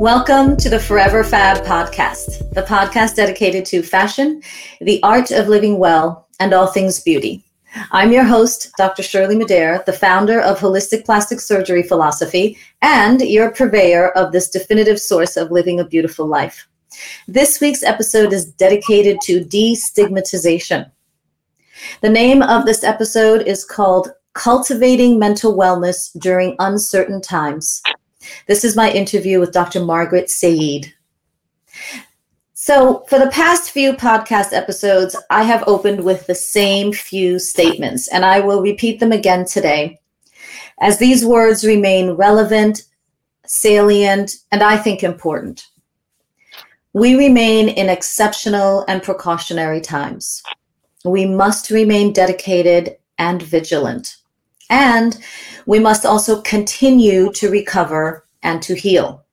Welcome to the Forever Fab podcast, the podcast dedicated to fashion, the art of living well, and all things beauty. I'm your host, Dr. Shirley Madhere, the founder of Holistic Plastic Surgery Philosophy and your purveyor of this definitive source of living a beautiful life. This week's episode is dedicated to destigmatization. The name of this episode is called Cultivating Mental Wellness During Uncertain Times this is my interview with Dr. Margaret Seide. So, for the past few podcast episodes, I have opened with the same few statements, and I will repeat them again today, as these words remain relevant, salient, and I think important. We remain in exceptional and precautionary times. We must remain dedicated and vigilant. And we must also continue to recover and to heal.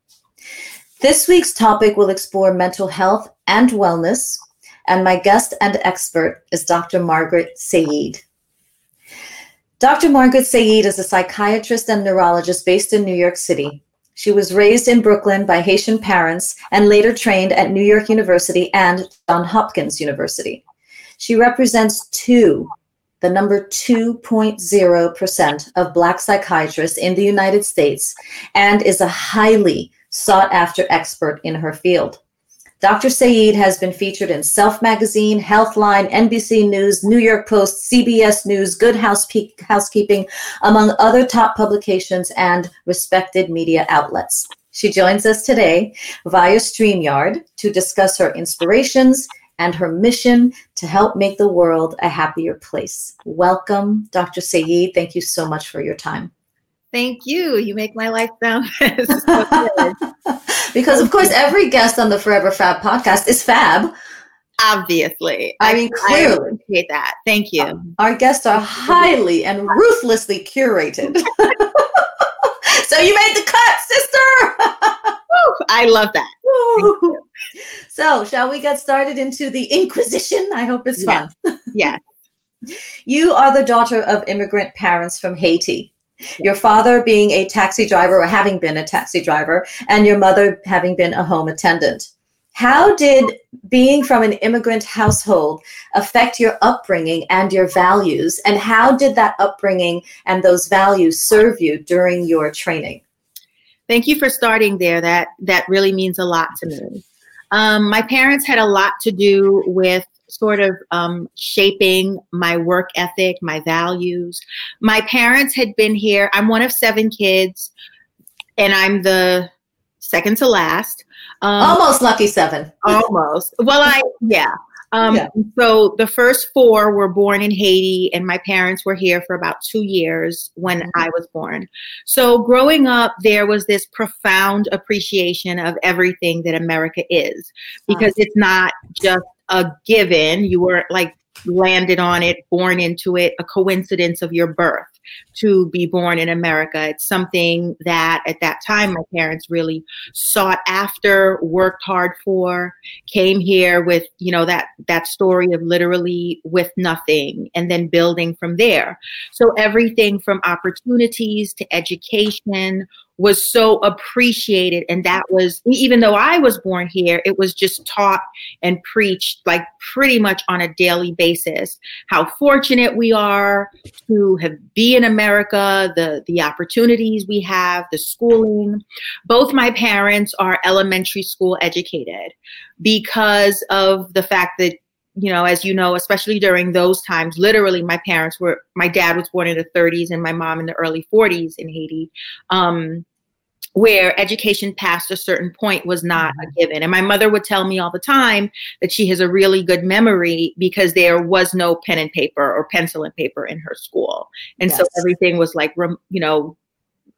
This week's topic will explore mental health and wellness, and my guest and expert is Dr. Margaret Seide. Dr. Margaret Seide is a psychiatrist and neurologist based in New York City. She was raised in Brooklyn by Haitian parents and later trained at New York University and Johns Hopkins University. She represents two the number 2.0% of Black psychiatrists in the United States and is a highly sought after expert in her field. Dr. Seide has been featured in Self Magazine, Healthline, NBC News, New York Post, CBS News, Good Housekeeping, among other top publications and respected media outlets. She joins us today via StreamYard to discuss her inspirations, and her mission to help make the world a happier place. Welcome, Dr. Seide. Thank you so much for your time. Thank you. You make my life sound so because, of course, every guest on the Forever Fab podcast is fab. Obviously. I mean, clearly. I appreciate that. Thank you. Our guests are highly and ruthlessly curated. so you made the cut, sister. I love that. So, shall we get started into the Inquisition? I hope it's fun. Yeah. you are the daughter of immigrant parents from Haiti. Your father being a taxi driver or having been a taxi driver, and your mother having been a home attendant. How did being from an immigrant household affect your upbringing and your values? And how did that upbringing and those values serve you during your training? Thank you for starting there. That that really means a lot to me. Um, my parents had a lot to do with sort of um, shaping my work ethic, my values. My parents had been here. I'm one of seven kids, and I'm the second to last. Um, almost lucky seven. almost. Well, I yeah. Um, yeah. So the first four were born in Haiti, and my parents were here for about two years when mm-hmm. I was born. So growing up, there was this profound appreciation of everything that America is because it's not just a given. You were like landed on it, born into it, a coincidence of your birth to be born in America. It's something that at that time my parents really sought after, worked hard for, came here with, you know, that that story of literally with nothing and then building from there. So everything from opportunities to education, was so appreciated. And that was, even though I was born here, it was just taught and preached like pretty much on a daily basis. How fortunate we are to have be in America, the, the opportunities we have, the schooling. Both my parents are elementary school educated because of the fact that you know, as you know, especially during those times, literally my parents were, my dad was born in the 30s and my mom in the early 40s in Haiti. Um, where education past a certain point was not a mm-hmm. given. And my mother would tell me all the time that she has a really good memory because there was no pen and paper or pencil and paper in her school. And yes. so everything was like, you know,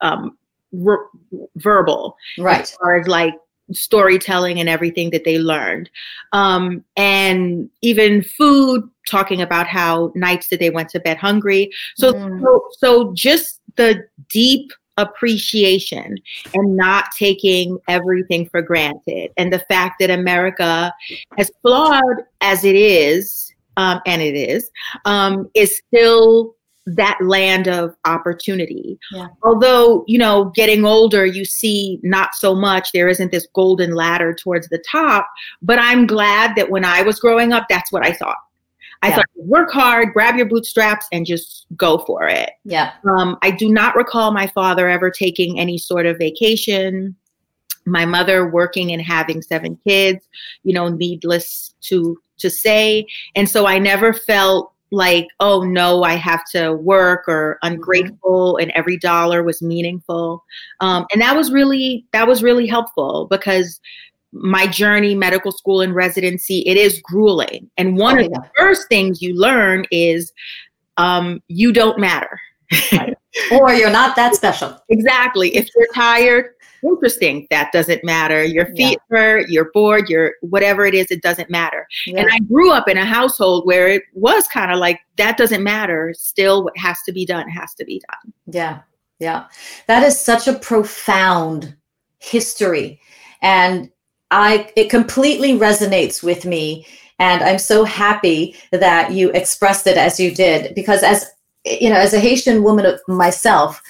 um, ver- verbal. Right. As far as like storytelling and everything that they learned. Um, and even food, talking about how nights that they went to bed hungry. So, mm. so, so just the deep appreciation and not taking everything for granted. And the fact that America, as flawed as it is, um, and it is, um, is still that land of opportunity. Yeah. Although, you know, getting older, you see not so much. There isn't this golden ladder towards the top. But I'm glad that when I was growing up, that's what I thought. I yeah. thought work hard, grab your bootstraps, and just go for it. Yeah. Um, I do not recall my father ever taking any sort of vacation. My mother working and having seven kids, you know, needless to to say. And so I never felt like, oh no, I have to work or mm-hmm. ungrateful, and every dollar was meaningful. Um, and that was really that was really helpful because my journey, medical school and residency, it is grueling. And one oh, of the first things you learn is um, you don't matter. Right. or you're not that special. exactly. If you're tired, interesting. That doesn't matter. Your feet yeah. hurt, you're bored, you're whatever it is, it doesn't matter. Yeah. And I grew up in a household where it was kind of like that doesn't matter. Still, what has to be done has to be done. Yeah. Yeah. That is such a profound history. And I it completely resonates with me and I'm so happy that you expressed it as you did because as you know as a Haitian woman myself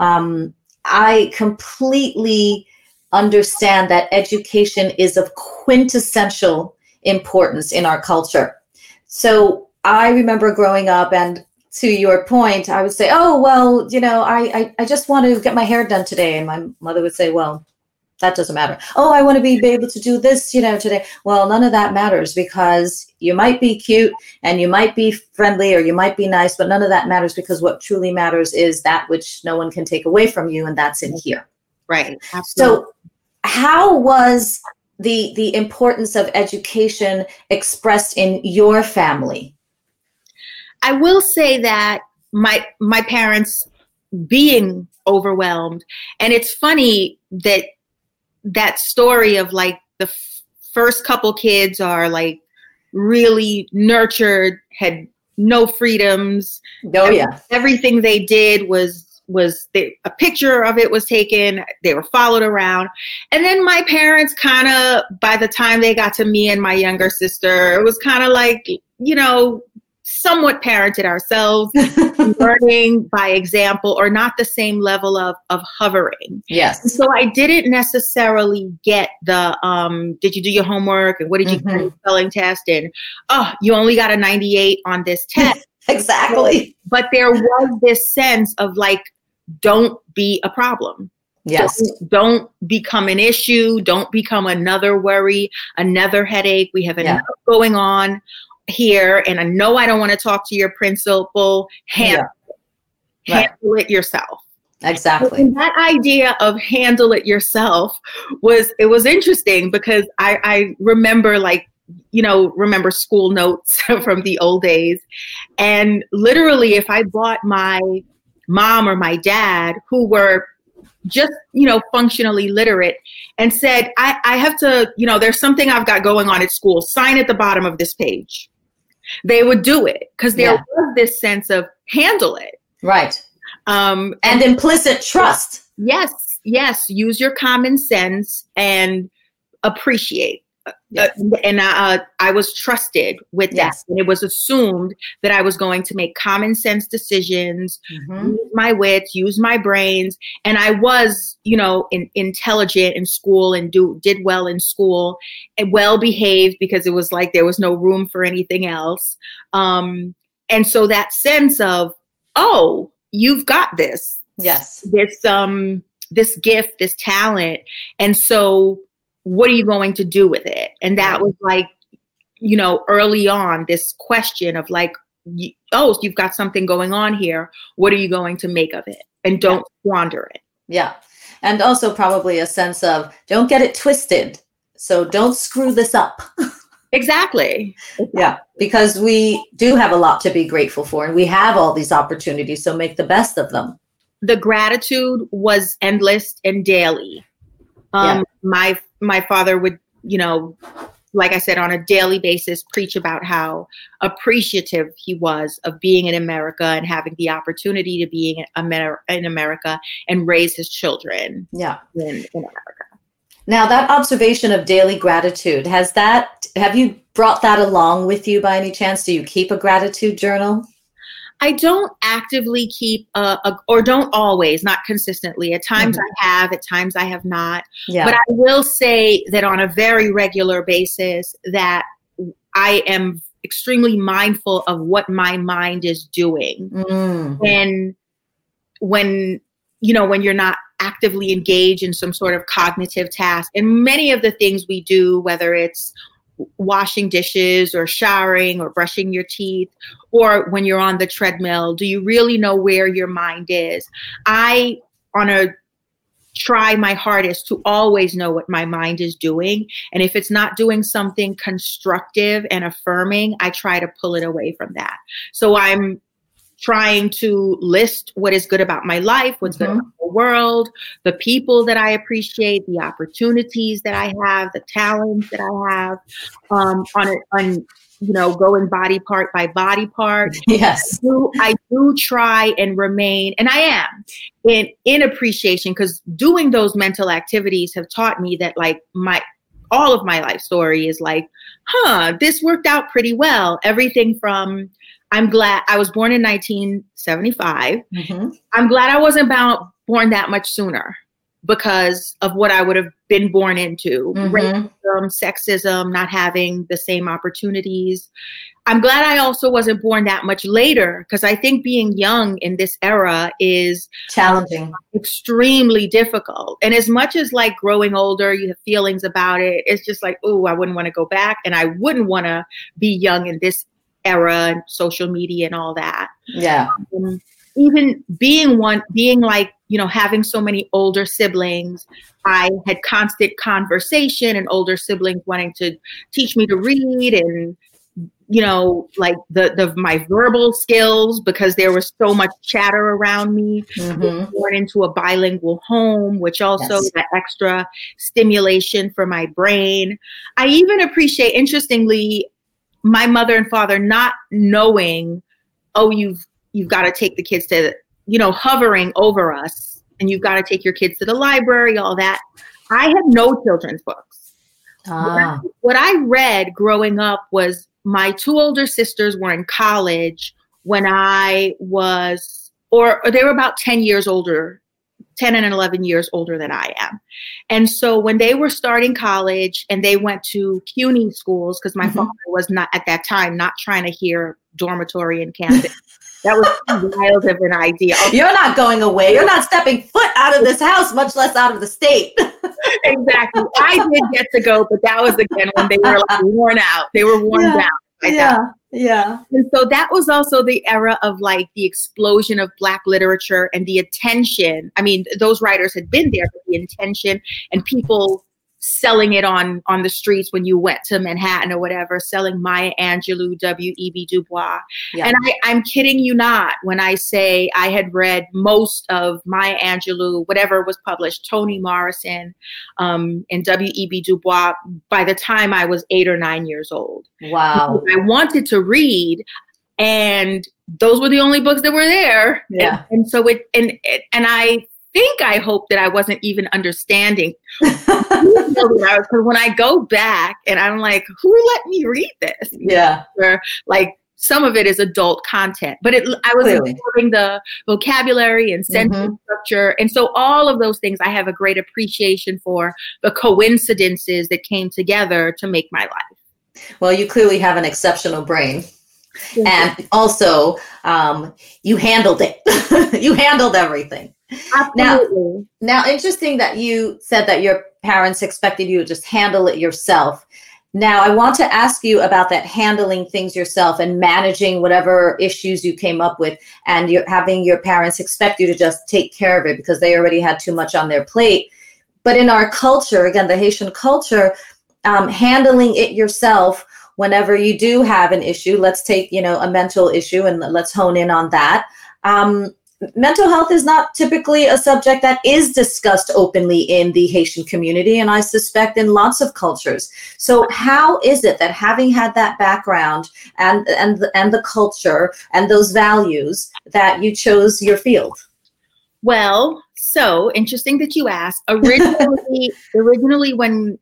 um, I completely understand that education is of quintessential importance in our culture. So I remember growing up and to your point, I would say, oh, well, you know, I, I, I just want to get my hair done today. And my mother would say, well, that doesn't matter. Oh, I want to be, able to do this, you know, today. Well, none of that matters because you might be cute and you might be friendly or you might be nice, but none of that matters because what truly matters is that which no one can take away from you, and that's in here. Right. Absolutely. So, how was the the importance of education expressed in your family? I will say that my my parents being overwhelmed and it's funny that that story of like the f- first couple kids are like really nurtured, had no freedoms. Oh yeah. Everything they did was was they, a picture of it was taken they were followed around and then my parents kind of by the time they got to me and my younger sister it was kind of like you know somewhat parented ourselves, learning by example, or not the same level of of hovering. Yes. So I didn't necessarily get the um, did you do your homework and what did you mm-hmm. do spelling test and oh you only got a 98 on this test. exactly. But there was this sense of like, don't be a problem. Yes. Don't, don't, become an issue. Don't become another worry, another headache. We have enough yeah. going on here and I know I don't want to talk to your principal, handle, yeah. right. handle it yourself. Exactly. And that idea of handle it yourself was it was interesting because I, I remember like you know remember school notes from the old days and literally if I bought my mom or my dad who were just you know functionally literate and said I, I have to you know there's something i've got going on at school sign at the bottom of this page they would do it because there yeah. was this sense of handle it. Right. Um, and, and implicit trust. Yes, yes. Use your common sense and appreciate. Yes. Uh, and uh, I was trusted with yes. that. And it was assumed that I was going to make common sense decisions, mm-hmm. use my wits, use my brains. And I was, you know, in, intelligent in school and do did well in school and well behaved because it was like there was no room for anything else. Um, and so that sense of, oh, you've got this. Yes. This um this gift, this talent. And so what are you going to do with it? And that was like, you know, early on, this question of like, oh, you've got something going on here. What are you going to make of it? And don't yeah. squander it. Yeah. And also, probably a sense of don't get it twisted. So don't screw this up. Exactly. Yeah, because we do have a lot to be grateful for and we have all these opportunities, so make the best of them. The gratitude was endless and daily. Um, yeah. my my father would, you know, like I said, on a daily basis, preach about how appreciative he was of being in America and having the opportunity to be in America and raise his children. Yeah. In, in America. Now, that observation of daily gratitude, has that, have you brought that along with you by any chance? Do you keep a gratitude journal? I don't actively keep a, a, or don't always, not consistently. At times mm-hmm. I have, at times I have not. Yeah. But I will say that on a very regular basis that I am extremely mindful of what my mind is doing. Mm-hmm. And when you know, when you're not actively engaged in some sort of cognitive task. And many of the things we do, whether it's washing dishes or showering or brushing your teeth or when you're on the treadmill? Do you really know where your mind is? I on a try my hardest to always know what my mind is doing. And if it's not doing something constructive and affirming i try to pull it away from that. So i'm trying to list what is good about my life, what's mm-hmm. good about world, the people that I appreciate, the opportunities that I have, the talents that I have, um, on it, on you know, going body part by body part. Yes, I do, I do try and remain, and I am in in appreciation because doing those mental activities have taught me that like my all of my life story is like, huh, this worked out pretty well. Everything from I'm glad I was born in 1975. Mm-hmm. I'm glad I wasn't bound, born that much sooner because of what I would have been born into mm-hmm. racism, sexism, not having the same opportunities. I'm glad I also wasn't born that much later because I think being young in this era is challenging, extremely difficult. And as much as like growing older, you have feelings about it, it's just like, oh, I wouldn't want to go back and I wouldn't want to be young in this era and social media and all that. Yeah. Um, even being one, being like, you know, having so many older siblings, I had constant conversation and older siblings wanting to teach me to read and you know like the the my verbal skills because there was so much chatter around me mm-hmm. born into a bilingual home which also yes. that extra stimulation for my brain i even appreciate interestingly my mother and father not knowing, oh, you've you've got to take the kids to, you know, hovering over us, and you've got to take your kids to the library, all that. I had no children's books. Ah. What, I, read growing up was my two older sisters were in college when I was, or, or they were about 10 years older 10 and 11 years older than I am. And so when they were starting college and they went to CUNY schools, because my mm-hmm. father was not at that time not trying to hear dormitory and campus. that was wild of an idea. You're not going away. You're not stepping foot out of this house, much less out of the state. exactly. I did get to go, but that was again when they were like worn out. They were worn yeah. down. Yeah. Yeah. And so that was also the era of like the explosion of Black literature and the attention. I mean, those writers had been there, but the intention and people selling it on on the streets when you went to Manhattan or whatever, selling Maya Angelou, W.E.B. Du Bois. Yeah. And I, I'm kidding you not when I say I had read most of Maya Angelou, whatever was published, Toni Morrison, um, and W.E.B. Du Bois by the time I was eight or nine years old. Wow. I wanted to read and those were the only books that were there. Yeah. And, and so it and and I think I hope that I wasn't even understanding. Because when I go back and I'm like, who let me read this? Yeah. Or like some of it is adult content, but it, I was Clearly. absorbing the vocabulary and sentence Mhm. structure. And so all of those things I have a great appreciation for the coincidences that came together to make my life. Well, you clearly have an exceptional brain. And also, um, you handled it. you handled everything. Now- Now, interesting that you said that your parents expected you to just handle it yourself. Now, I want to ask you about that handling things yourself and managing whatever issues you came up with, and you're having your parents expect you to just take care of it because they already had too much on their plate. But in our culture, again, the Haitian culture, um, handling it yourself whenever you do have an issue, let's take you know a mental issue and let's hone in on that. Um, mental health is not typically a subject that is discussed openly in the Haitian community, and I suspect in lots of cultures. So, how is it that having had that background and and the, and the culture and those values that you chose your field? Well, so interesting that you asked. Originally, originally when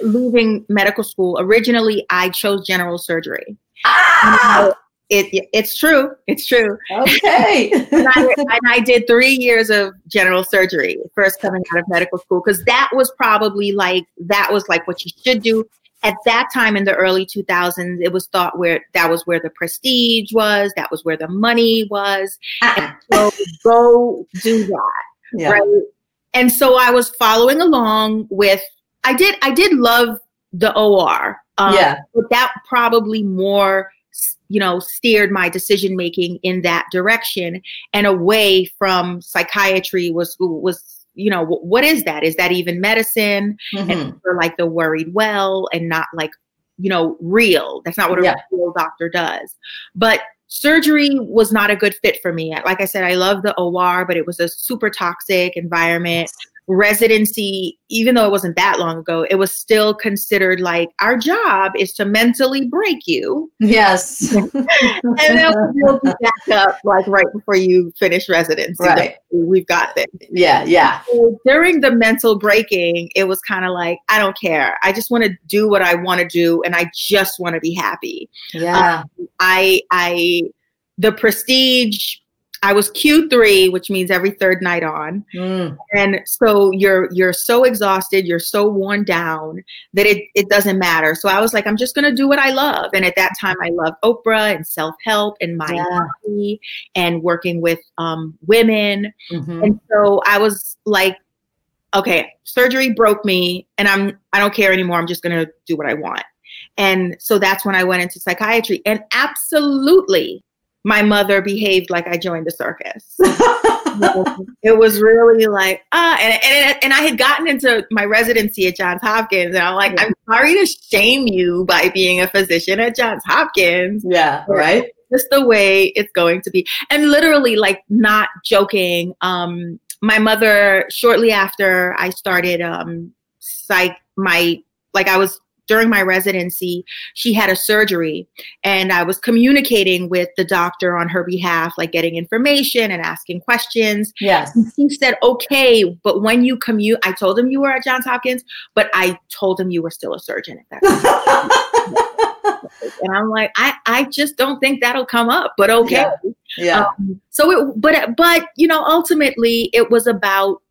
leaving medical school, originally I chose general surgery. Ah, It, it's true. It's true. okay. and, I, and I did three years of general surgery first coming out of medical school because that was probably like that was like what you should do at that time in the early 2000s it was thought where that was where the prestige was that was where the money was Uh-uh. so go do that Yeah. right and so i was following along with i did i did love the or um, Yeah. but that probably more you know steered my decision making in that direction and away from psychiatry was was you know wh- what is that? Is that even medicine? Mhm. and for like the worried well and not like you know real. That's not what a Yeah. real doctor does. But surgery was not a good fit for me. Like i said i love the or but it was a super toxic environment residency even though it wasn't that long ago it was still considered like our job is to mentally break you Yes. and then we'll build you back up like right before you finish residency Right. we've got this Yeah. Yeah. so during the mental breaking, it was kind of like, I don't care. I just want to do what I want to do and I just want to be happy. Yeah. Um, I I the prestige I was Q3, which means every third night on. Mm. And so you're you're so exhausted, you're so worn down that it it doesn't matter. So I was like, I'm just gonna do what I love. And at that time I loved Oprah and self-help and Yeah. and working with um, women. Mhm. And so I was like, okay, surgery broke me and I'm I don't care anymore. I'm just going to do what I want. And so that's when I went into psychiatry and absolutely my mother behaved like I joined the circus. it was really like ah and, and and I had gotten into my residency at Johns Hopkins and I'm like Yeah. I'm sorry to shame you by being a physician at Johns Hopkins yeah. Right. just the way it's going to be and literally like not joking um my mother shortly after i started um psych my like i was during my residency she had a surgery and i was communicating with the doctor on her behalf like getting information and asking questions Yes. he said okay but when you commute i told him you were at johns hopkins but i told him you were still a surgeon at that time and i'm like i i just don't think that'll come up but okay Yeah. yeah. um, so it but but you know ultimately it was about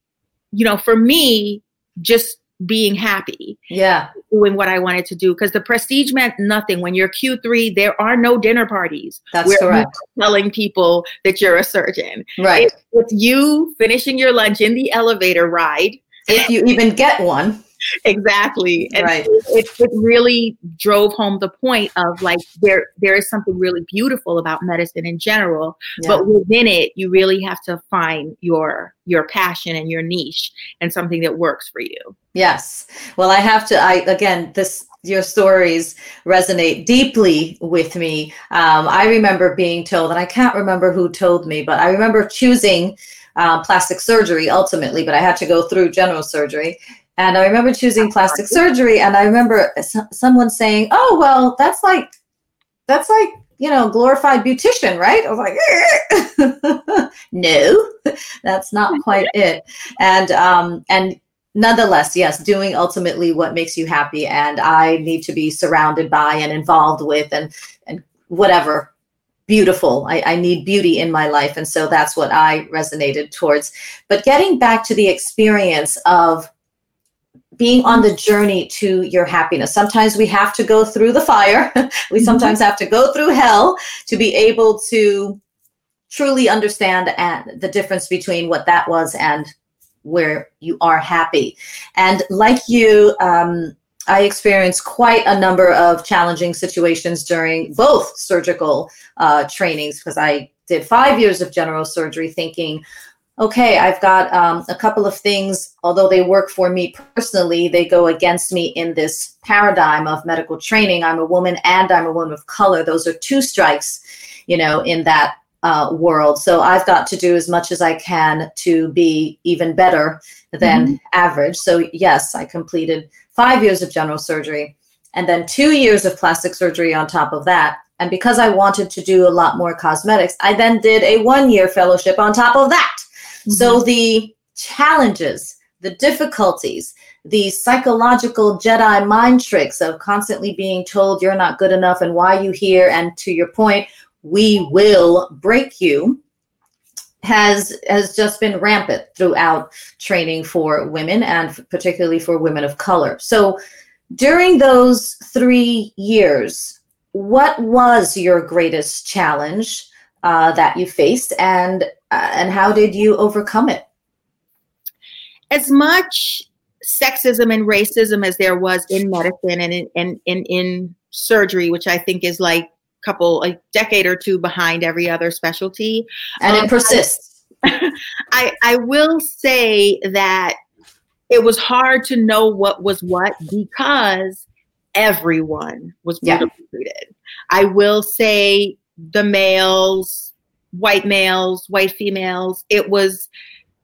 you know for me just being happy yeah. doing what i wanted to do because the prestige meant nothing when you're q3 there are no dinner parties That's where correct. telling people that you're a surgeon Right. it's, it's you finishing your lunch in the elevator ride if you even get one. Exactly and Right. it, it really drove home the point of like there there is something really beautiful about medicine in general Yeah. but within it you really have to find your your passion and your niche and something that works for you Yes. Well, I have to. I again, this your stories resonate deeply with me. Um, I remember being told, and I can't remember who told me, but I remember choosing um, plastic surgery ultimately. But I had to go through general surgery, and I remember choosing plastic surgery. And I remember someone saying, "Oh, well, that's like that's like." You know, glorified beautician, right? I was like, no, that's not quite it. And um, and nonetheless, yes, doing ultimately what makes you happy, and I need to be surrounded by and involved with and and whatever beautiful. I, I, need beauty in my life. And so that's what I resonated towards. But getting back to the experience of being on the journey to your happiness. Sometimes we have to go through the fire. we mm-hmm. sometimes have to go through hell to be able to truly understand and the difference between what that was and where you are happy. And like you, um, I experienced quite a number of challenging situations during both surgical uh, trainings because I did five years of general surgery thinking, okay, I've got um, a couple of things, although they work for me personally, they go against me in this paradigm of medical training. I'm a woman and I'm a woman of color. Those are two strikes, you know, in that uh, world. So I've got to do as much as I can to be even better than mm-hmm. average. So, yes, I completed five years of general surgery and then two years of plastic surgery on top of that. And because I wanted to do a lot more cosmetics, I then did a one year fellowship on top of that. Mm-hmm. So the challenges, the difficulties, the psychological Jedi mind tricks of constantly being told you're not good enough and why you here, and to your point, we will break you has has just been rampant throughout training for women and particularly for women of color. So during those 3 years, what was your greatest challenge uh, that you faced and uh, and how did you overcome it? As much sexism and racism as there was in medicine and in, in, in, in surgery, which I think is like a couple, a decade or two behind every other specialty. And um, it persists. I, I will say that it was hard to know what was what because everyone was yeah. treated. I will say the males, white males, white females. It was,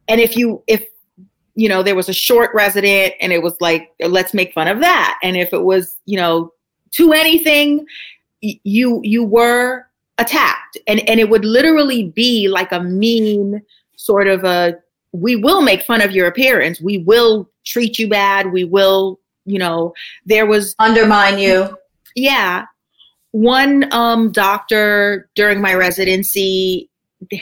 and if you, if, you know, there was a short resident and it was like, let's make fun of that. And if it was, you know, to anything, you, you were attacked. And, and it would literally be like a mean sort of a, we will make fun of your appearance. We will treat you bad. We will, you know, there was undermine you. Yeah one um, doctor during my residency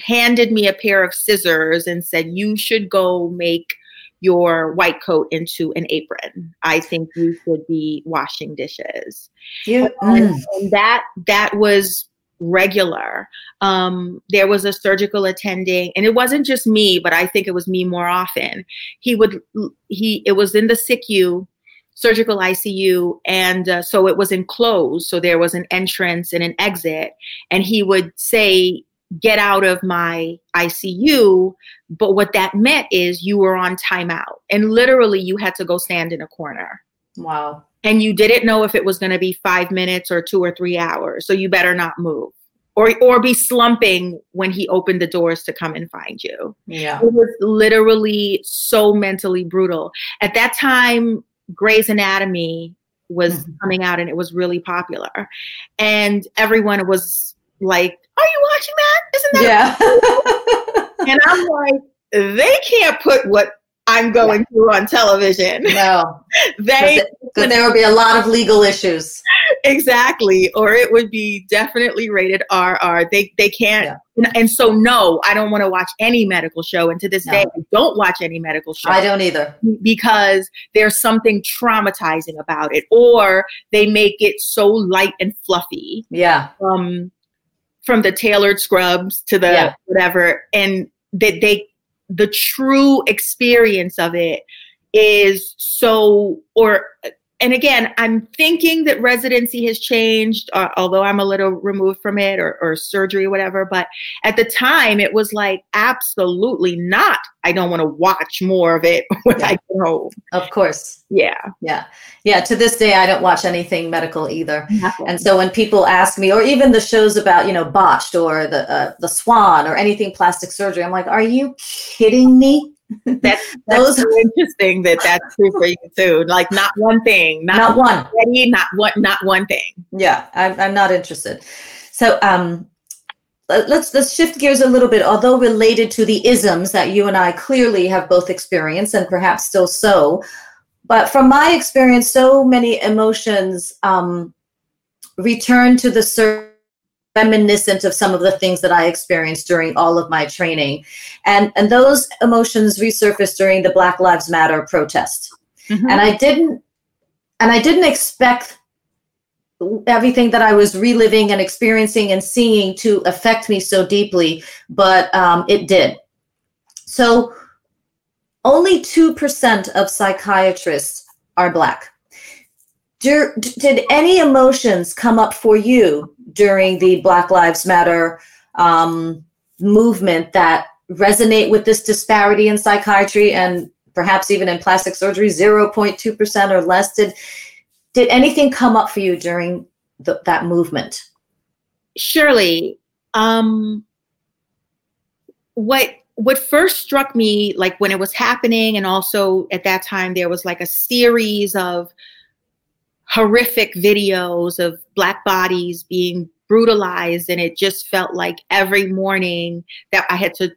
handed me a pair of scissors and said, You should go make your white coat into an apron. I think you should be washing dishes. Yeah. And, and that that was regular. Um, there was a surgical attending, and it wasn't just me, but I think it was me more often. He would he it was in the SICU surgical ICU. And uh, so it was enclosed. So there was an entrance and an exit. And he would say, Get out of my ICU. But what that meant is you were on timeout. And literally, you had to go stand in a corner. Wow. And you didn't know if it was going to be five minutes or two or three hours. So you better not move. Or, or be slumping when he opened the doors to come and find you. Yeah. It was literally so mentally brutal. At that time, Grey's Anatomy was mm-hmm. coming out and it was really popular. And everyone was like, Are you watching that? Isn't that? Yeah. and I'm like, They can't put what I'm going yeah. through on television. No. they because there would be a lot of legal issues. Exactly. Or it would be definitely rated RR. They they can't yeah. and, and, so no, I don't want to watch any medical show. And to this no. day I don't watch any medical show. I don't either. Because there's something traumatizing about it. Or they make it so light and fluffy. Yeah. Um from the tailored scrubs to the yeah. whatever. And that they, they the true experience of it is so or and again, I'm thinking that residency has changed, uh, although I'm a little removed from it or, or surgery or whatever. But at the time, it was like, absolutely not. I don't want to watch more of it when yeah. I get home. Of course. Yeah. Yeah. Yeah. To this day, I don't watch anything medical either. And so when people ask me, or even the shows about, you know, botched or the, uh, the swan or anything plastic surgery, I'm like, are you kidding me? That's, that's so interesting that that's true for you too. Like not one thing, not, not one, ready, not one, not one thing. Yeah, I'm, I'm not interested. So, um, let's let's shift gears a little bit although related to the isms that you and i clearly have both experienced and perhaps still so but from my experience so many emotions um, return to the surface reminiscent of some of the things that I experienced during all of my training. And, and those emotions resurfaced during the Black Lives Matter protest. Mm-hmm. And I didn't and I didn't expect everything that I was reliving and experiencing and seeing to affect me so deeply, but um, it did. So only 2% of psychiatrists are Black. Did, did any emotions come up for you during the Black Lives Matter um, movement that resonate with this disparity in psychiatry and perhaps even in plastic surgery, 0.2% or less? Did, did anything come up for you during that movement? Surely. Um, what what first struck me like when it was happening and also at that time there was like a series of horrific videos of black bodies being brutalized and it just felt like every morning that i had to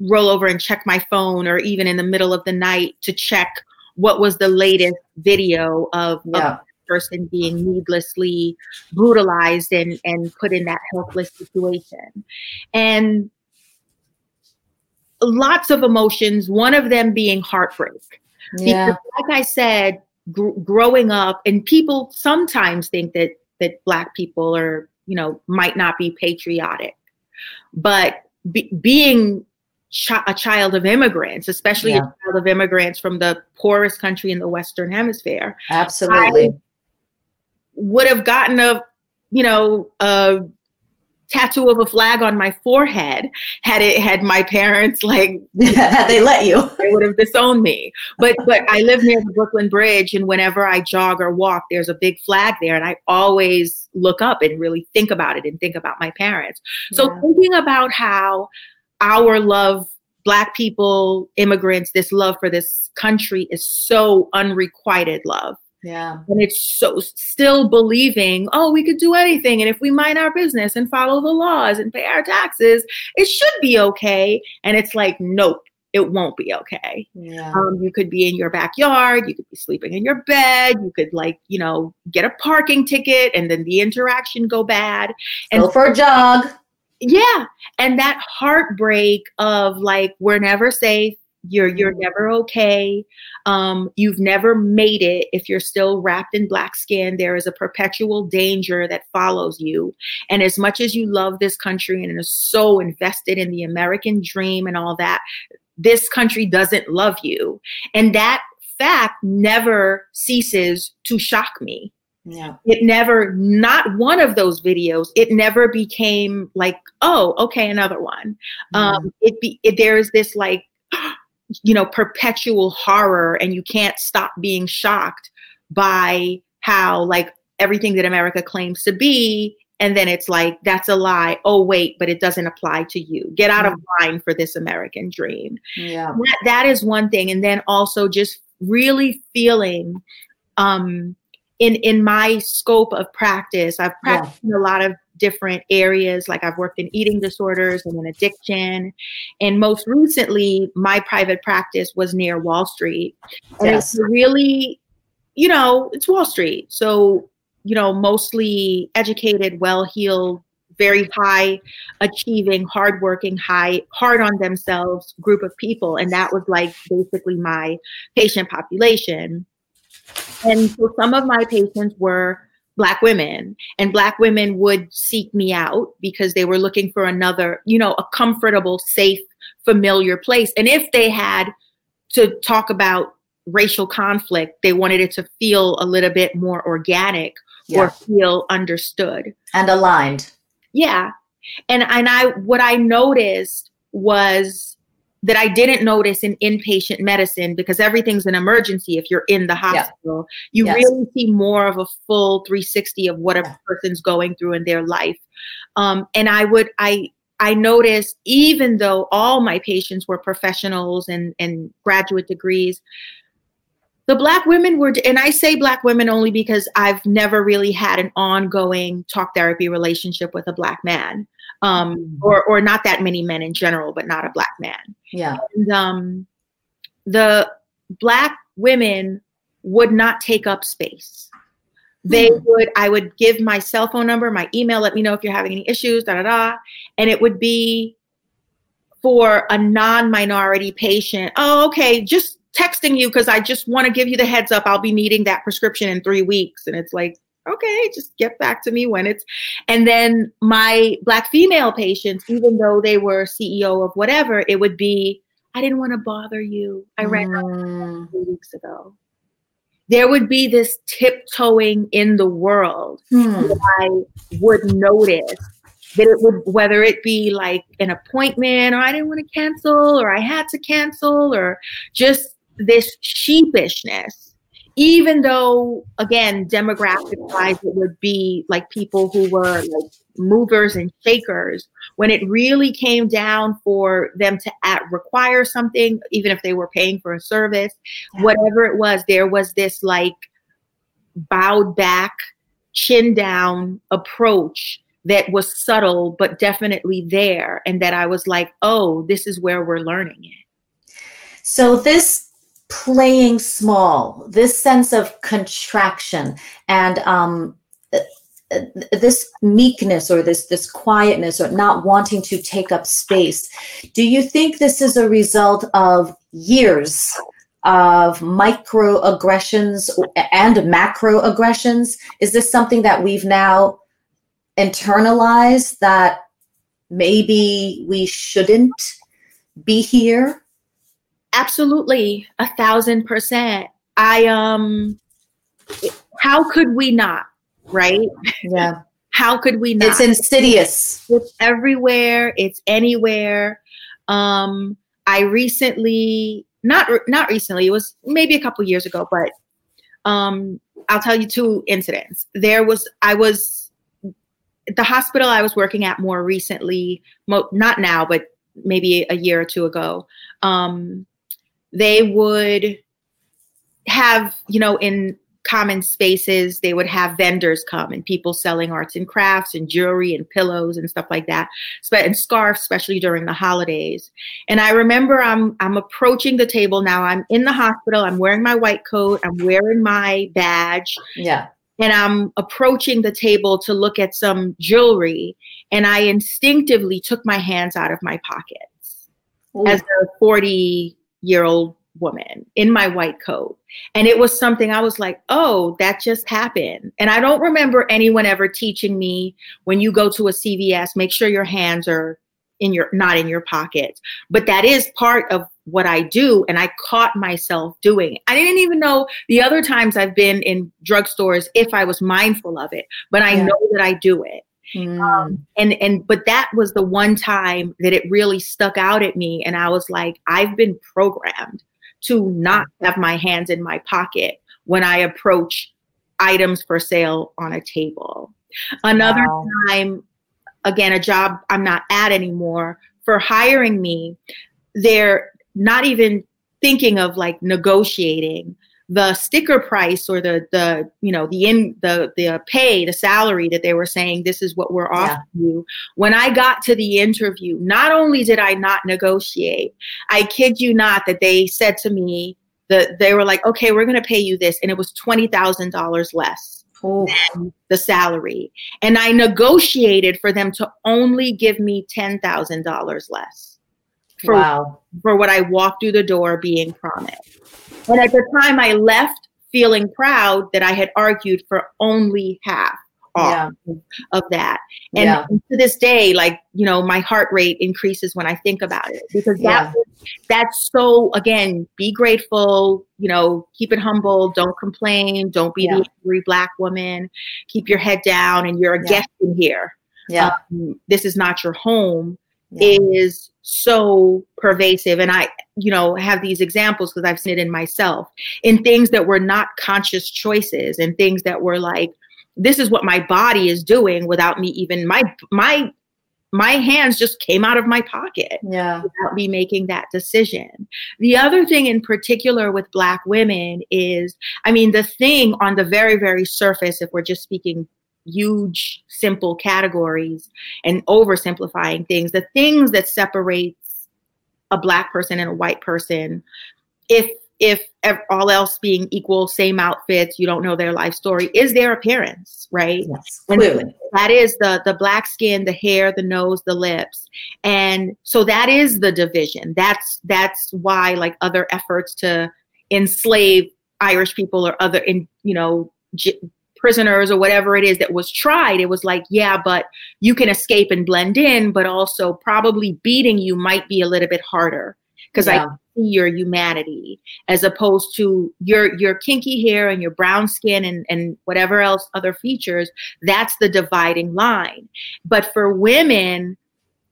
roll over and check my phone or even in the middle of the night to check what was the latest video of, yeah. of person being needlessly brutalized and, and put in that helpless situation and lots of emotions one of them being heartbreak yeah. because like i said gr- growing up and people sometimes think that that black people are you know might not be patriotic but be, being ch- a child of immigrants especially yeah. a child of immigrants from the poorest country in the western hemisphere absolutely I would have gotten a you know a tattoo of a flag on my forehead had it had my parents like had they let you? they would have disowned me. But but i live near the brooklyn bridge and whenever i jog or walk there's a big flag there and i always look up and really think about it and think about my parents. So yeah. thinking about how our love black people immigrants this love for this country is so unrequited love yeah. And it's so still believing, oh, we could do anything. And if we mind our business and follow the laws and pay our taxes, it should be okay. And it's like, nope, it won't be okay. Yeah. Um, you could be in your backyard, you could be sleeping in your bed, you could like, you know, get a parking ticket and then the interaction go bad. And go for a jog. Yeah. And that heartbreak of like, we're never safe you're you're never okay um, you've never made it if you're still wrapped in black skin there is a perpetual danger that follows you and as much as you love this country and are so invested in the american dream and all that this country doesn't love you and that fact never ceases to shock me yeah. It never, not one of those videos, it never became like, oh, okay, another one. Mm. Um, it be, it, there's this like, you know, perpetual horror and you can't stop being shocked by how like everything that America claims to be. And then it's like that's a lie. Oh wait but it doesn't apply to you. Get out of mm. line for this american dream. Yeah. That, that is one thing. And then also just really feeling um in in my scope of practice i've practiced yeah. a lot of different areas. Like I've worked in eating disorders and in addiction. And most recently, my private practice was near Wall Street. And yes. it's really, you know, it's Wall Street. So, you know, mostly educated, well heeled, very high achieving, hardworking, high, hard on themselves group of people. And that was like basically my patient population. And so some of my patients were black women and black women would seek me out because they were looking for another you know a comfortable safe familiar place. And if they had to talk about racial conflict they wanted it to feel a little bit more organic yeah. or feel understood. And aligned. Yeah. And and i what i noticed was that I didn't notice in inpatient medicine because everything's an emergency if you're in the hospital. Yeah. You yes. really see more of a full 360 of what a person's going through in their life. Um, and I would, I, I noticed even though all my patients were professionals and, and graduate degrees, the black women were and i say black women only because i've never really had an ongoing talk therapy relationship with a black man um, Mm. or or not that many men in general, but not a black man. Yeah. And um, the black women would not take up space. They Hmm. would, I would give my cell phone number, my email, let me know if you're having any issues, da da da. And it would be for a non minority patient. Oh, okay, just texting you because I just want to give you the heads up. I'll be needing that prescription in three weeks. And it's like, okay, just get back to me when it's. And then my black female patients, even though they were CEO of whatever, it would be, I didn't want to bother you. I ran out Mm. three weeks ago. There would be this tiptoeing in the world Hmm. I would notice that it would, whether it be like an appointment or I didn't want to cancel or I had to cancel or just this sheepishness, even though, again, demographic wise, it would be like people who were like movers and shakers. When it really came down for them to at, require something, even if they were paying for a service, whatever it was, there was this like bowed back, chin down approach that was subtle but definitely there and that I was like, "Oh, this is where we're learning it." So this playing small, this sense of contraction, and um, this meekness or this this quietness or not wanting to take up space. Do you think this is a result of years of microaggressions and macroaggressions? Is this something that we've now internalized that maybe we shouldn't be here? Absolutely, a thousand percent. I um, how could we not? Right? Yeah. How could we not? It's insidious. it's everywhere it's anywhere um i recently not not recently it was maybe a couple years ago but um i'll tell you two incidents there was i was the hospital i was working at more recently mo- not now but maybe a year or two ago um they would have you know in common spaces they would have vendors come and people selling arts and crafts and jewelry and pillows and stuff like that and scarves especially during the holidays. And i remember i'm i'm approaching the table now. I'm in the hospital. I'm wearing my white coat. I'm wearing my badge. Yeah. and i'm approaching the table to look at some jewelry and i instinctively took my hands out of my pockets. As a 40 year old woman in my white coat. And it was something I was like, oh, that just happened. And I don't remember anyone ever teaching me when you go to a CVS, make sure your hands are in your not in your pockets. But that is part of what I do. And I caught myself doing. it. I didn't even know the other times I've been in drugstores if I was mindful of it, but I Yeah. know that I do it Mm. and and but that was the one time that it really stuck out at me and i was like i've been programmed to not have my hands in my pocket when i approach items for sale on a table another Wow. time again a job i'm not at anymore for hiring me they're not even thinking of like negotiating the sticker price or the the you know the in the the pay the salary that they were saying this is what we're Yeah. offering you when i got to the interview not only did i not negotiate i kid you not that they said to me that they were like okay we're going to pay you this and it was $20000 less Ooh. the salary and i negotiated for them to only give me $10000 less for Wow. for what I walked through the door being promised. And at the time, I left feeling proud that I had argued for only half off of that. And Yeah. to this day, like, you know, my heart rate increases when I think about it because that that's so again, be grateful, you know, keep it humble, don't complain, don't be Yeah. the angry black woman, keep your head down, and you're a Yeah. guest in here. Yeah. Um, this is not your home yeah. is so pervasive and i you know have these examples because i've seen it in myself in things that were not conscious choices and things that were like this is what my body is doing without me even my my my hands just came out of my pocket Yeah. without me making that decision. The other thing in particular with Black women is, I mean, the thing on the very, very surface, if we're just speaking huge, simple categories and oversimplifying things. The things that separates a black person and a white person, if if all else being equal, same outfits, you don't know their life story, is their appearance, right? Yes, clearly. that is the the black skin, the hair, the nose, the lips. And so that is the division. That's that's why like other efforts to enslave Irish people or other in you know prisoners or whatever it is that was tried it was like yeah but you can escape and blend in but also probably beating you might be a little bit harder. Because yeah. I see your humanity as opposed to your your kinky hair and your brown skin and and whatever else other features. That's the dividing line. But for women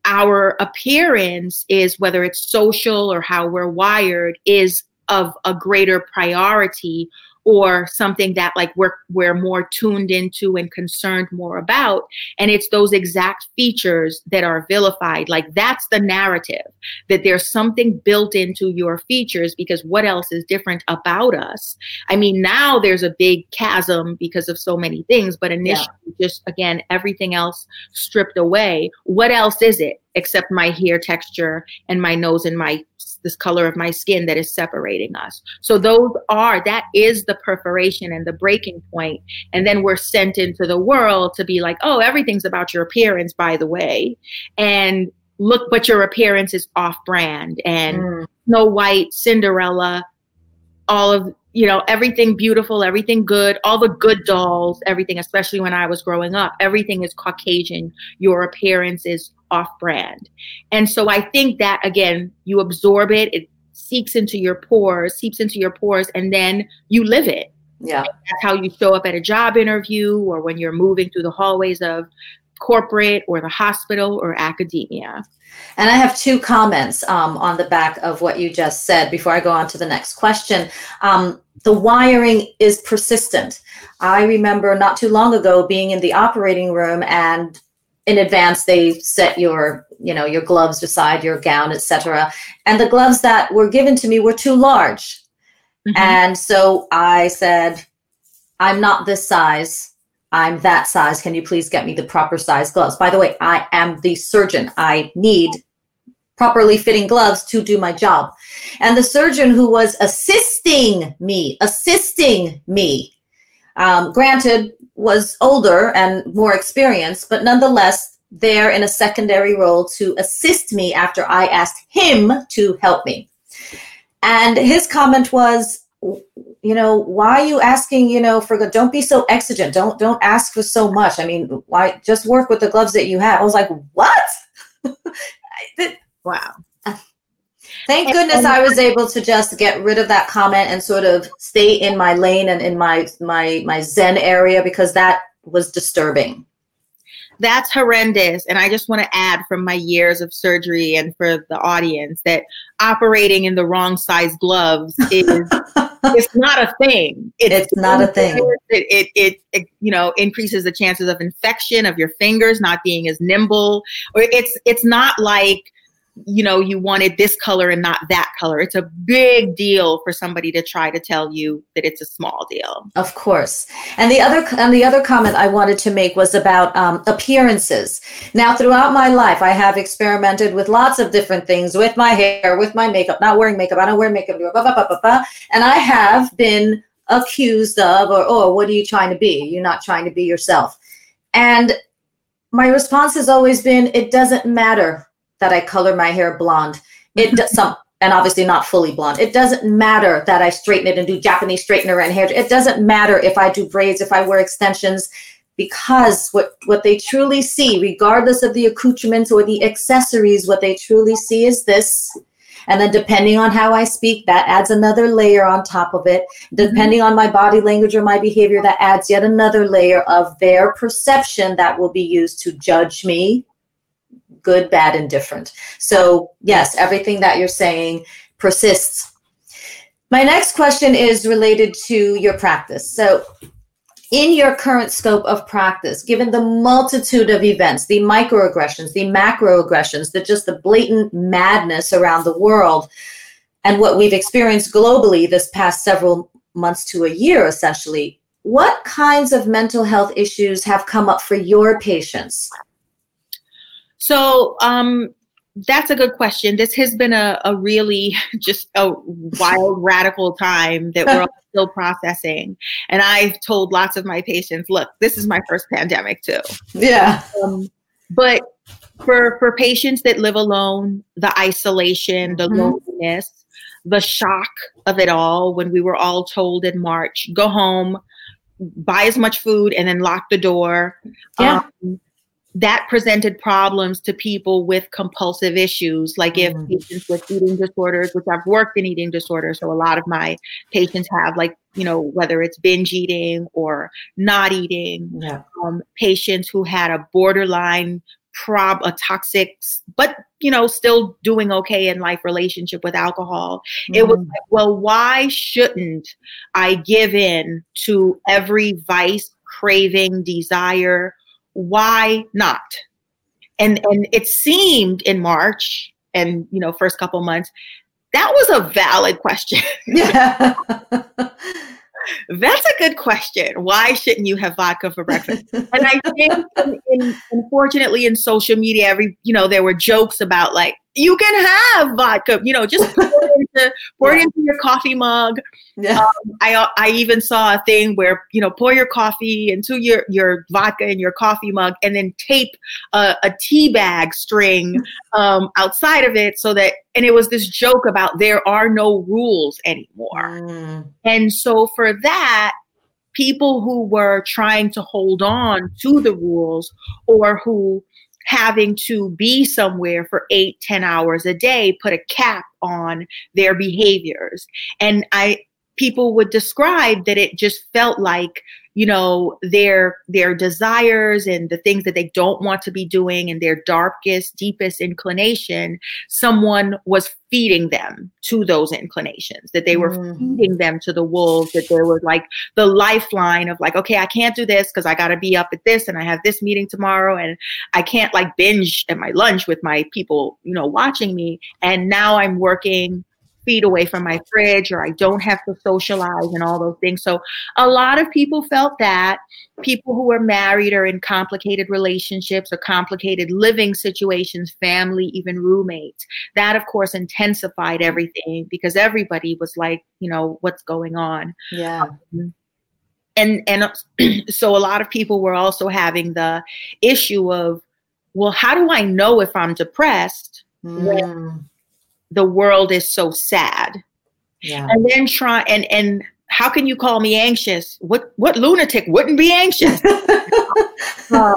our appearance is whether it's social or how we're wired is of a greater priority or something that like we're we're more tuned into and concerned more about and it's those exact features that are vilified. Like that's the narrative that there's something built into your features because what else is different about us? I mean now there's a big chasm because of so many things but initially yeah. just again everything else stripped away. What else is it except my hair texture and my nose and my this color of my skin that is separating us. So those are that is the perforation and the breaking point. And then we're sent into the world to be like, oh, everything's about your appearance, by the way. And look, but your appearance is off brand and mm. Snow White, Cinderella, all of you know everything beautiful everything good all the good dolls everything especially when i was growing up everything is caucasian your appearance is off brand. And so I think that again, you absorb it, it seeps into your pores, seeps into your pores, and then you live it. Yeah. that's how you show up at a job interview or when you're moving through the hallways of corporate or the hospital or academia. And I have two comments um, on the back of what you just said before I go on to the next question. Um, the wiring is persistent. I remember not too long ago being in the operating room and in advance they set your you know your gloves beside your gown etc and the gloves that were given to me were too large. Mm-hmm. and so i said i'm not this size. I'm that size. Can you please get me the proper size gloves? By the way i am the surgeon. I need properly fitting gloves to do my job. And the surgeon who was assisting me assisting me um, granted was older and more experienced, but nonetheless there in a secondary role to assist me after I asked him to help me. And his comment was, you know, why are you asking, you know, for don't be so exigent. Don't don't ask for so much. I mean, why just work with the gloves that you have. I was like, what? wow. Thank goodness I was able to just get rid of that comment and sort of stay in my lane and in my my my zen area because that was disturbing. That's horrendous. And I just want to add from my years of surgery and for the audience that operating in the wrong size gloves is it's not a thing. It's, it's not a thing. It, it, it, it, you know, increases the chances of infection of your fingers not being as nimble. Or it's it's not like you know you wanted this color and not that color. It's a big deal for somebody to try to tell you that it's a small deal. Of course. And the other and the other comment i wanted to make was about um, appearances. Now throughout my life i have experimented with lots of different things with my hair with my makeup not wearing makeup. I don't wear makeup blah, blah, blah, and i have been accused of or oh what are you trying to be? You're not trying to be yourself. And my response has always been it doesn't matter that I color my hair blonde. It does some and obviously not fully blonde. It doesn't matter that I straighten it and do Japanese straightener and hair. It doesn't matter if I do braids, if I wear extensions, because what what they truly see, regardless of the accoutrements or the accessories, what they truly see is this. And then depending on how I speak, that adds another layer on top of it. Mm-hmm. Depending on my body language or my behavior, that adds yet another layer of their perception that will be used to judge me, good, bad, and different. So, yes, everything that you're saying persists. My next question is related to your practice. So, in your current scope of practice, given the multitude of events, the microaggressions, the macroaggressions, the just the blatant madness around the world, and what we've experienced globally this past several months to a year, essentially, what kinds of mental health issues have come up for your patients? So, um, that's a good question. This has been a, a really just a wild, radical time that we're still processing. And I've told lots of my patients, look, this is my first pandemic too. Yeah. Um, but for for patients that live alone, the isolation, the mm-hmm. loneliness, the shock of it all when we were all told in March, go home, buy as much food, and then lock the door. Yeah. Um, that presented problems to people with compulsive issues, like if mm. patients with eating disorders, which I've worked in eating disorders, so a lot of my patients have, like, you know, whether it's binge eating or not eating, yeah. um, patients who had a borderline prob a toxic but you know still doing okay in life relationship with alcohol mm. it was mm. like well why shouldn't i give in to every vice craving desire why not and and it seemed in march and you know first couple months that was a valid question yeah That's a good question. Why shouldn't you have vodka for breakfast? and I think, in, in, unfortunately, in social media, every you know there were jokes about like you can have vodka, you know, just pour it into, pour yeah. it into your coffee mug. Yeah. Um, I I even saw a thing where you know pour your coffee into your your vodka in your coffee mug and then tape a, a tea bag string um, outside of it so that and it was this joke about there are no rules anymore. Mm. And so for that, people who were trying to hold on to the rules or who having to be somewhere for eight, ten hours a day put a cap on their behaviors. And I people would describe that it just felt like you know their their desires and the things that they don't want to be doing and their darkest deepest inclination someone was feeding them to those inclinations that they were mm. feeding them to the wolves that they were like the lifeline of like okay i can't do this because i got to be up at this and i have this meeting tomorrow and i can't like binge at my lunch with my people you know watching me and now i'm working feet away from my fridge or I don't have to socialize and all those things. So a lot of people felt that. People who are married or in complicated relationships or complicated living situations, family, even roommates, that of course intensified everything because everybody was like, you know, what's going on? Yeah. Um, and and so a lot of people were also having the issue of well how do i know if i'm depressed mm. The world is so sad. Yeah. And then try and and how can you call me anxious? What what lunatic wouldn't be anxious? um,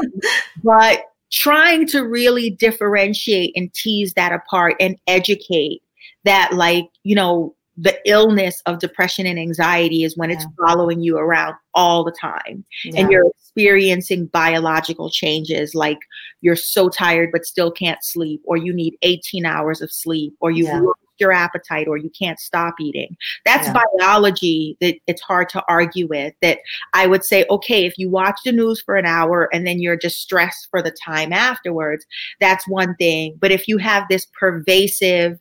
but trying to really differentiate and tease that apart and educate that like you know the illness of depression and anxiety is when yeah. it's following you around all the time yeah. and you're experiencing biological changes like you're so tired but still can't sleep or you need 18 hours of sleep or you've yeah. lost your appetite or you can't stop eating that's biology that it's hard to argue with that i would say okay if you watch the news for an hour and then you're just stressed for the time afterwards that's one thing but if you have this pervasive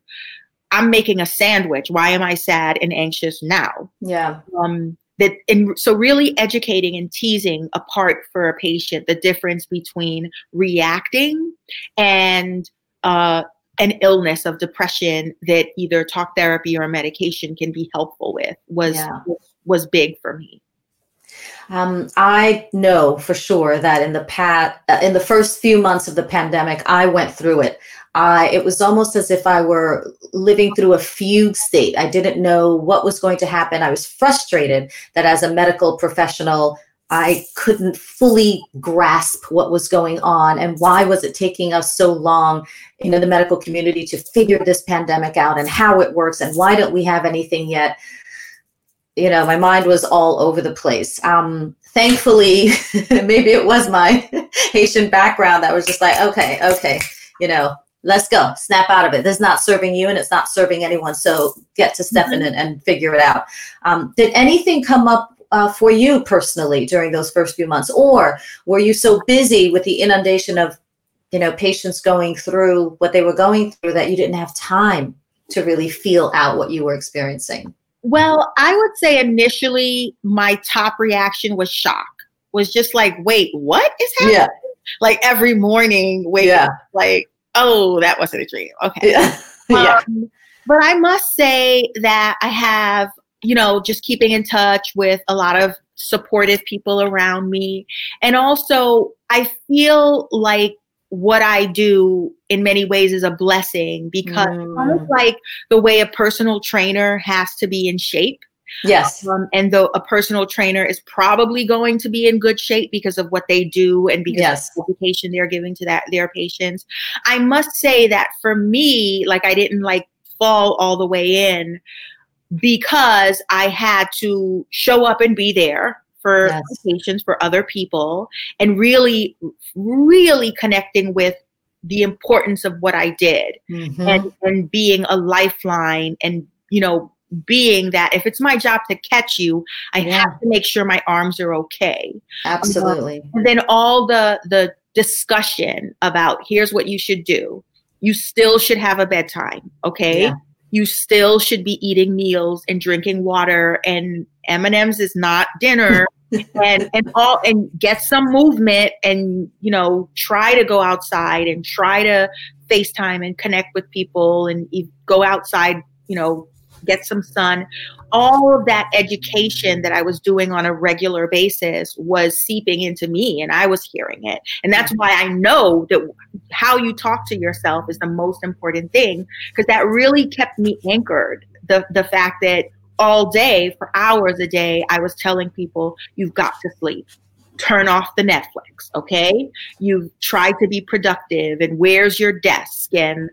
I'm making a sandwich. Why am I sad and anxious now? Yeah. Um, that and so really educating and teasing apart for a patient the difference between reacting and uh, an illness of depression that either talk therapy or medication can be helpful with was yeah. was big for me. Um, I know for sure that in the past, uh, in the first few months of the pandemic, I went through it. It was almost as if I were living through a fugue state. I didn't know what was going to happen. I was frustrated that as a medical professional, I couldn't fully grasp what was going on and why was it taking us so long you know the medical community to figure this pandemic out and how it works and why don't we have anything yet you know my mind was all over the place um, thankfully maybe it was my haitian background that was just like okay okay you know let's go snap out of it this is not serving you and it's not serving anyone so get to step mm-hmm. in and, and, figure it out um, did anything come up uh, for you personally during those first few months or were you so busy with the inundation of you know patients going through what they were going through that you didn't have time to really feel out what you were experiencing Well, I would say initially my top reaction was shock. Was just like, wait, what is happening? Yeah. Like every morning, wake yeah. up, like, oh, that wasn't a dream. Okay. Yeah. yeah. Um, but I must say that I have, you know, just keeping in touch with a lot of supportive people around me. And also, I feel like what I do in many ways is a blessing because mm. almost like the way a personal trainer has to be in shape. Yes. Um, and though a personal trainer is probably going to be in good shape because of what they do and because yes. of the education they're giving to that their patients. I must say that for me, like I didn't like fall all the way in because I had to show up and be there for yes. patients, for other people, and really, really connecting with the importance of what I did mm-hmm. and, and being a lifeline and, you know, being that if it's my job to catch you, I yeah. have to make sure my arms are okay. Absolutely. Um, and then all the the discussion about here's what you should do. You still should have a bedtime, okay? Yeah. You still should be eating meals and drinking water and M&Ms is not dinner and and all and get some movement and you know try to go outside and try to FaceTime and connect with people and go outside, you know, get some sun. All of that education that I was doing on a regular basis was seeping into me and I was hearing it. And that's why I know that how you talk to yourself is the most important thing because that really kept me anchored. The the fact that all day for hours a day, I was telling people, you've got to sleep. Turn off the Netflix, okay? You've tried to be productive, and where's your desk? And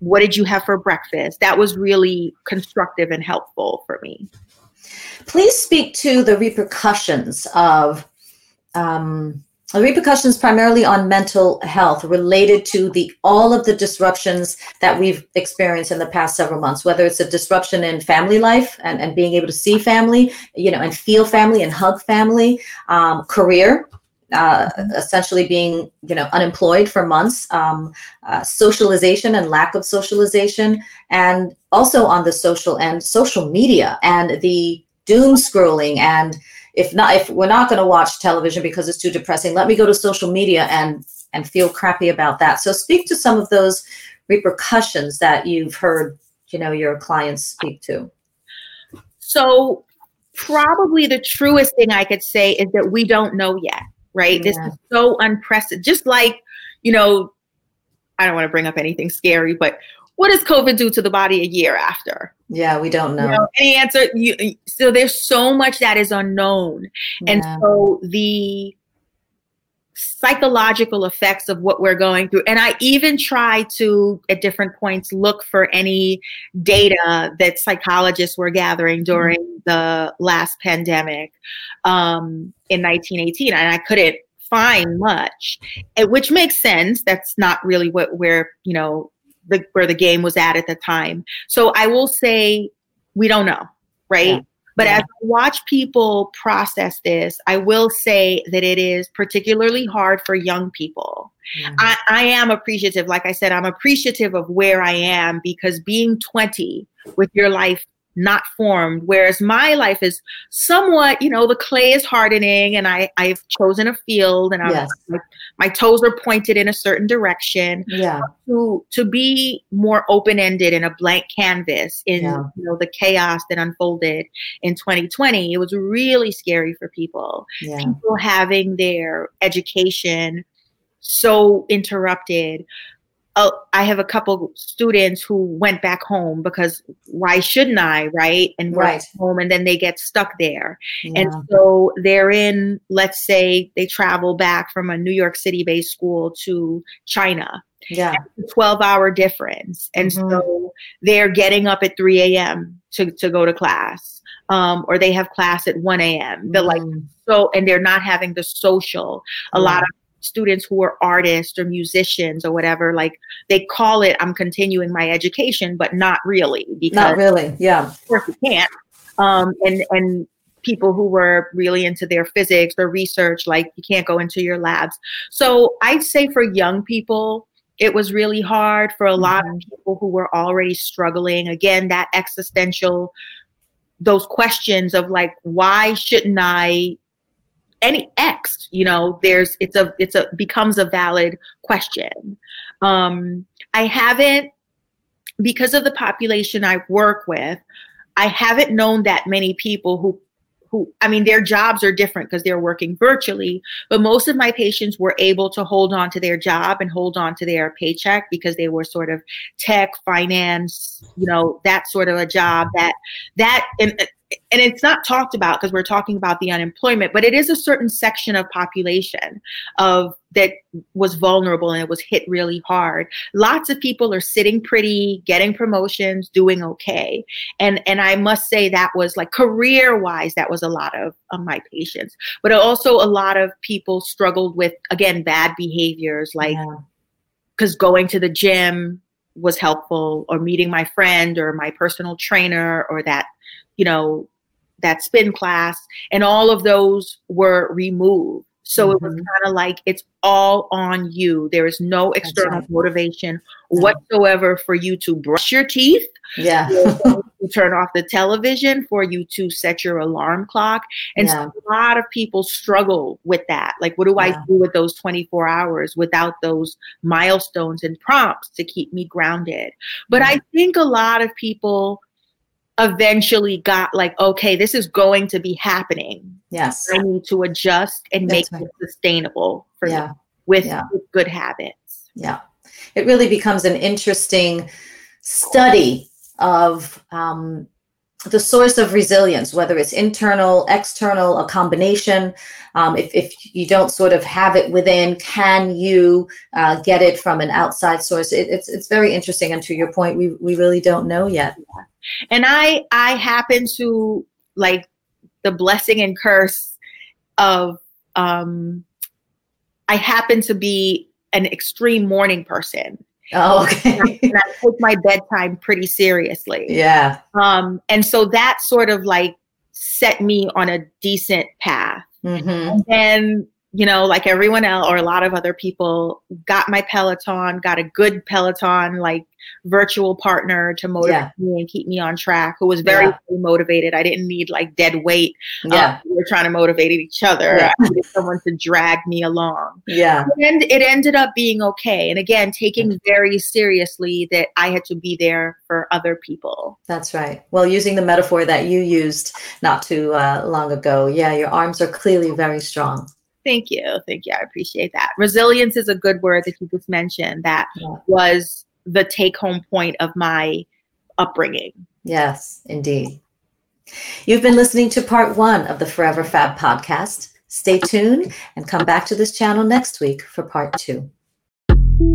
what did you have for breakfast? That was really constructive and helpful for me. Please speak to the repercussions of um, the repercussions primarily on mental health related to the all of the disruptions that we've experienced in the past several months whether it's a disruption in family life and, and being able to see family you know and feel family and hug family um, career uh, essentially being you know unemployed for months um, uh, socialization and lack of socialization and also on the social and social media and the doom scrolling. And if not if we're not going to watch television because it's too depressing let me go to social media and and feel crappy about that. So speak to some of those repercussions that you've heard you know your clients speak to. So probably the truest thing i could say is that we don't know yet right yeah. this is so unprecedented just like you know i don't want to bring up anything scary but what does COVID do to the body a year after? Yeah, we don't know. You know any answer? You, so there's so much that is unknown. Yeah. And so the psychological effects of what we're going through. And I even try to, at different points, look for any data that psychologists were gathering during mm-hmm. the last pandemic um, in 1918. And I couldn't find much, which makes sense. That's not really what we're, you know, the where the game was at at the time. So I will say we don't know, right? Yeah. But yeah. as I watch people process this, I will say that it is particularly hard for young people. Mm-hmm. I, I am appreciative. Like I said, I'm appreciative of where I am because being 20 with your life not formed. Whereas my life is somewhat, you know, the clay is hardening and I, I've chosen a field and I'm, yes. my, my toes are pointed in a certain direction. Yeah. To, to be more open ended in a blank canvas in, yeah. you know, the chaos that unfolded in 2020, it was really scary for people. Yeah. People having their education so interrupted uh, I have a couple students who went back home because why shouldn't I, right? And work right. home, and then they get stuck there, yeah. and so they're in. Let's say they travel back from a New York City-based school to China. Yeah, twelve-hour difference, and mm-hmm. so they're getting up at three a.m. to to go to class, um, or they have class at one a.m. They're mm-hmm. like so, and they're not having the social. A lot of students who are artists or musicians or whatever like they call it i'm continuing my education but not really because not really yeah. of course you can't. Um, and and people who were really into their physics or research like you can't go into your labs. So i'd say for young people it was really hard for a lot of mm-hmm. people who were already struggling. Again that existential those questions of like, why shouldn't I any X, you know, there's it's a it's a becomes a valid question. Um, I haven't because of the population I work with, I haven't known that many people who who I mean their jobs are different because they're working virtually, but most of my patients were able to hold on to their job and hold on to their paycheck because they were sort of tech, finance, you know, that sort of a job that that and and it's not talked about because we're talking about the unemployment, but it is a certain section of population of that was vulnerable and it was hit really hard. Lots of people are sitting pretty, getting promotions, doing okay. And and I must say that was like career wise, that was a lot of, of my patients. But also a lot of people struggled with again bad behaviors like because yeah. going to the gym was helpful or meeting my friend or my personal trainer or that you know, that spin class, and all of those were removed. So mm-hmm. it was mm-hmm. kind of like it's all on you. There is no external right. motivation no. whatsoever for you to brush your teeth. Yeah. to turn off the television, for you to set your alarm clock. And yeah. so a lot of people struggle with that. Like, what do yeah. I do with those 24 hours without those milestones and prompts to keep me grounded? But yeah. I think a lot of people eventually got like, okay, this is going to be happening. Yes. I need to adjust and That's make right. it sustainable for yeah. me with, yeah. with good habits. Yeah. It really becomes an interesting study of um, the source of resilience, whether it's internal, external, a combination. Um, if, if you don't sort of have it within, can you uh, get it from an outside source? It, it's, it's very interesting. And to your point, we, we really don't know yet. And I I happen to like the blessing and curse of um I happen to be an extreme morning person. Oh, okay. and, I, and I take my bedtime pretty seriously. Yeah. Um, and so that sort of like set me on a decent path. Mm-hmm. And you know, like everyone else or a lot of other people, got my Peloton, got a good Peloton, like virtual partner to motivate yeah. me and keep me on track, who was very, yeah. very motivated. I didn't need like dead weight. Yeah. we were trying to motivate each other. Yeah. I needed someone to drag me along. Yeah. And it ended up being okay. And again, taking very seriously that I had to be there for other people. That's right. Well, using the metaphor that you used not too uh, long ago, yeah, your arms are clearly very strong. Thank you. Thank you. I appreciate that. Resilience is a good word that you just mentioned. That yeah. was the take home point of my upbringing. Yes, indeed. You've been listening to part one of the Forever Fab podcast. Stay tuned and come back to this channel next week for part two.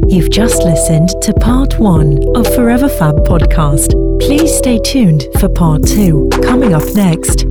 You've just listened to part one of Forever Fab podcast. Please stay tuned for part two, coming up next.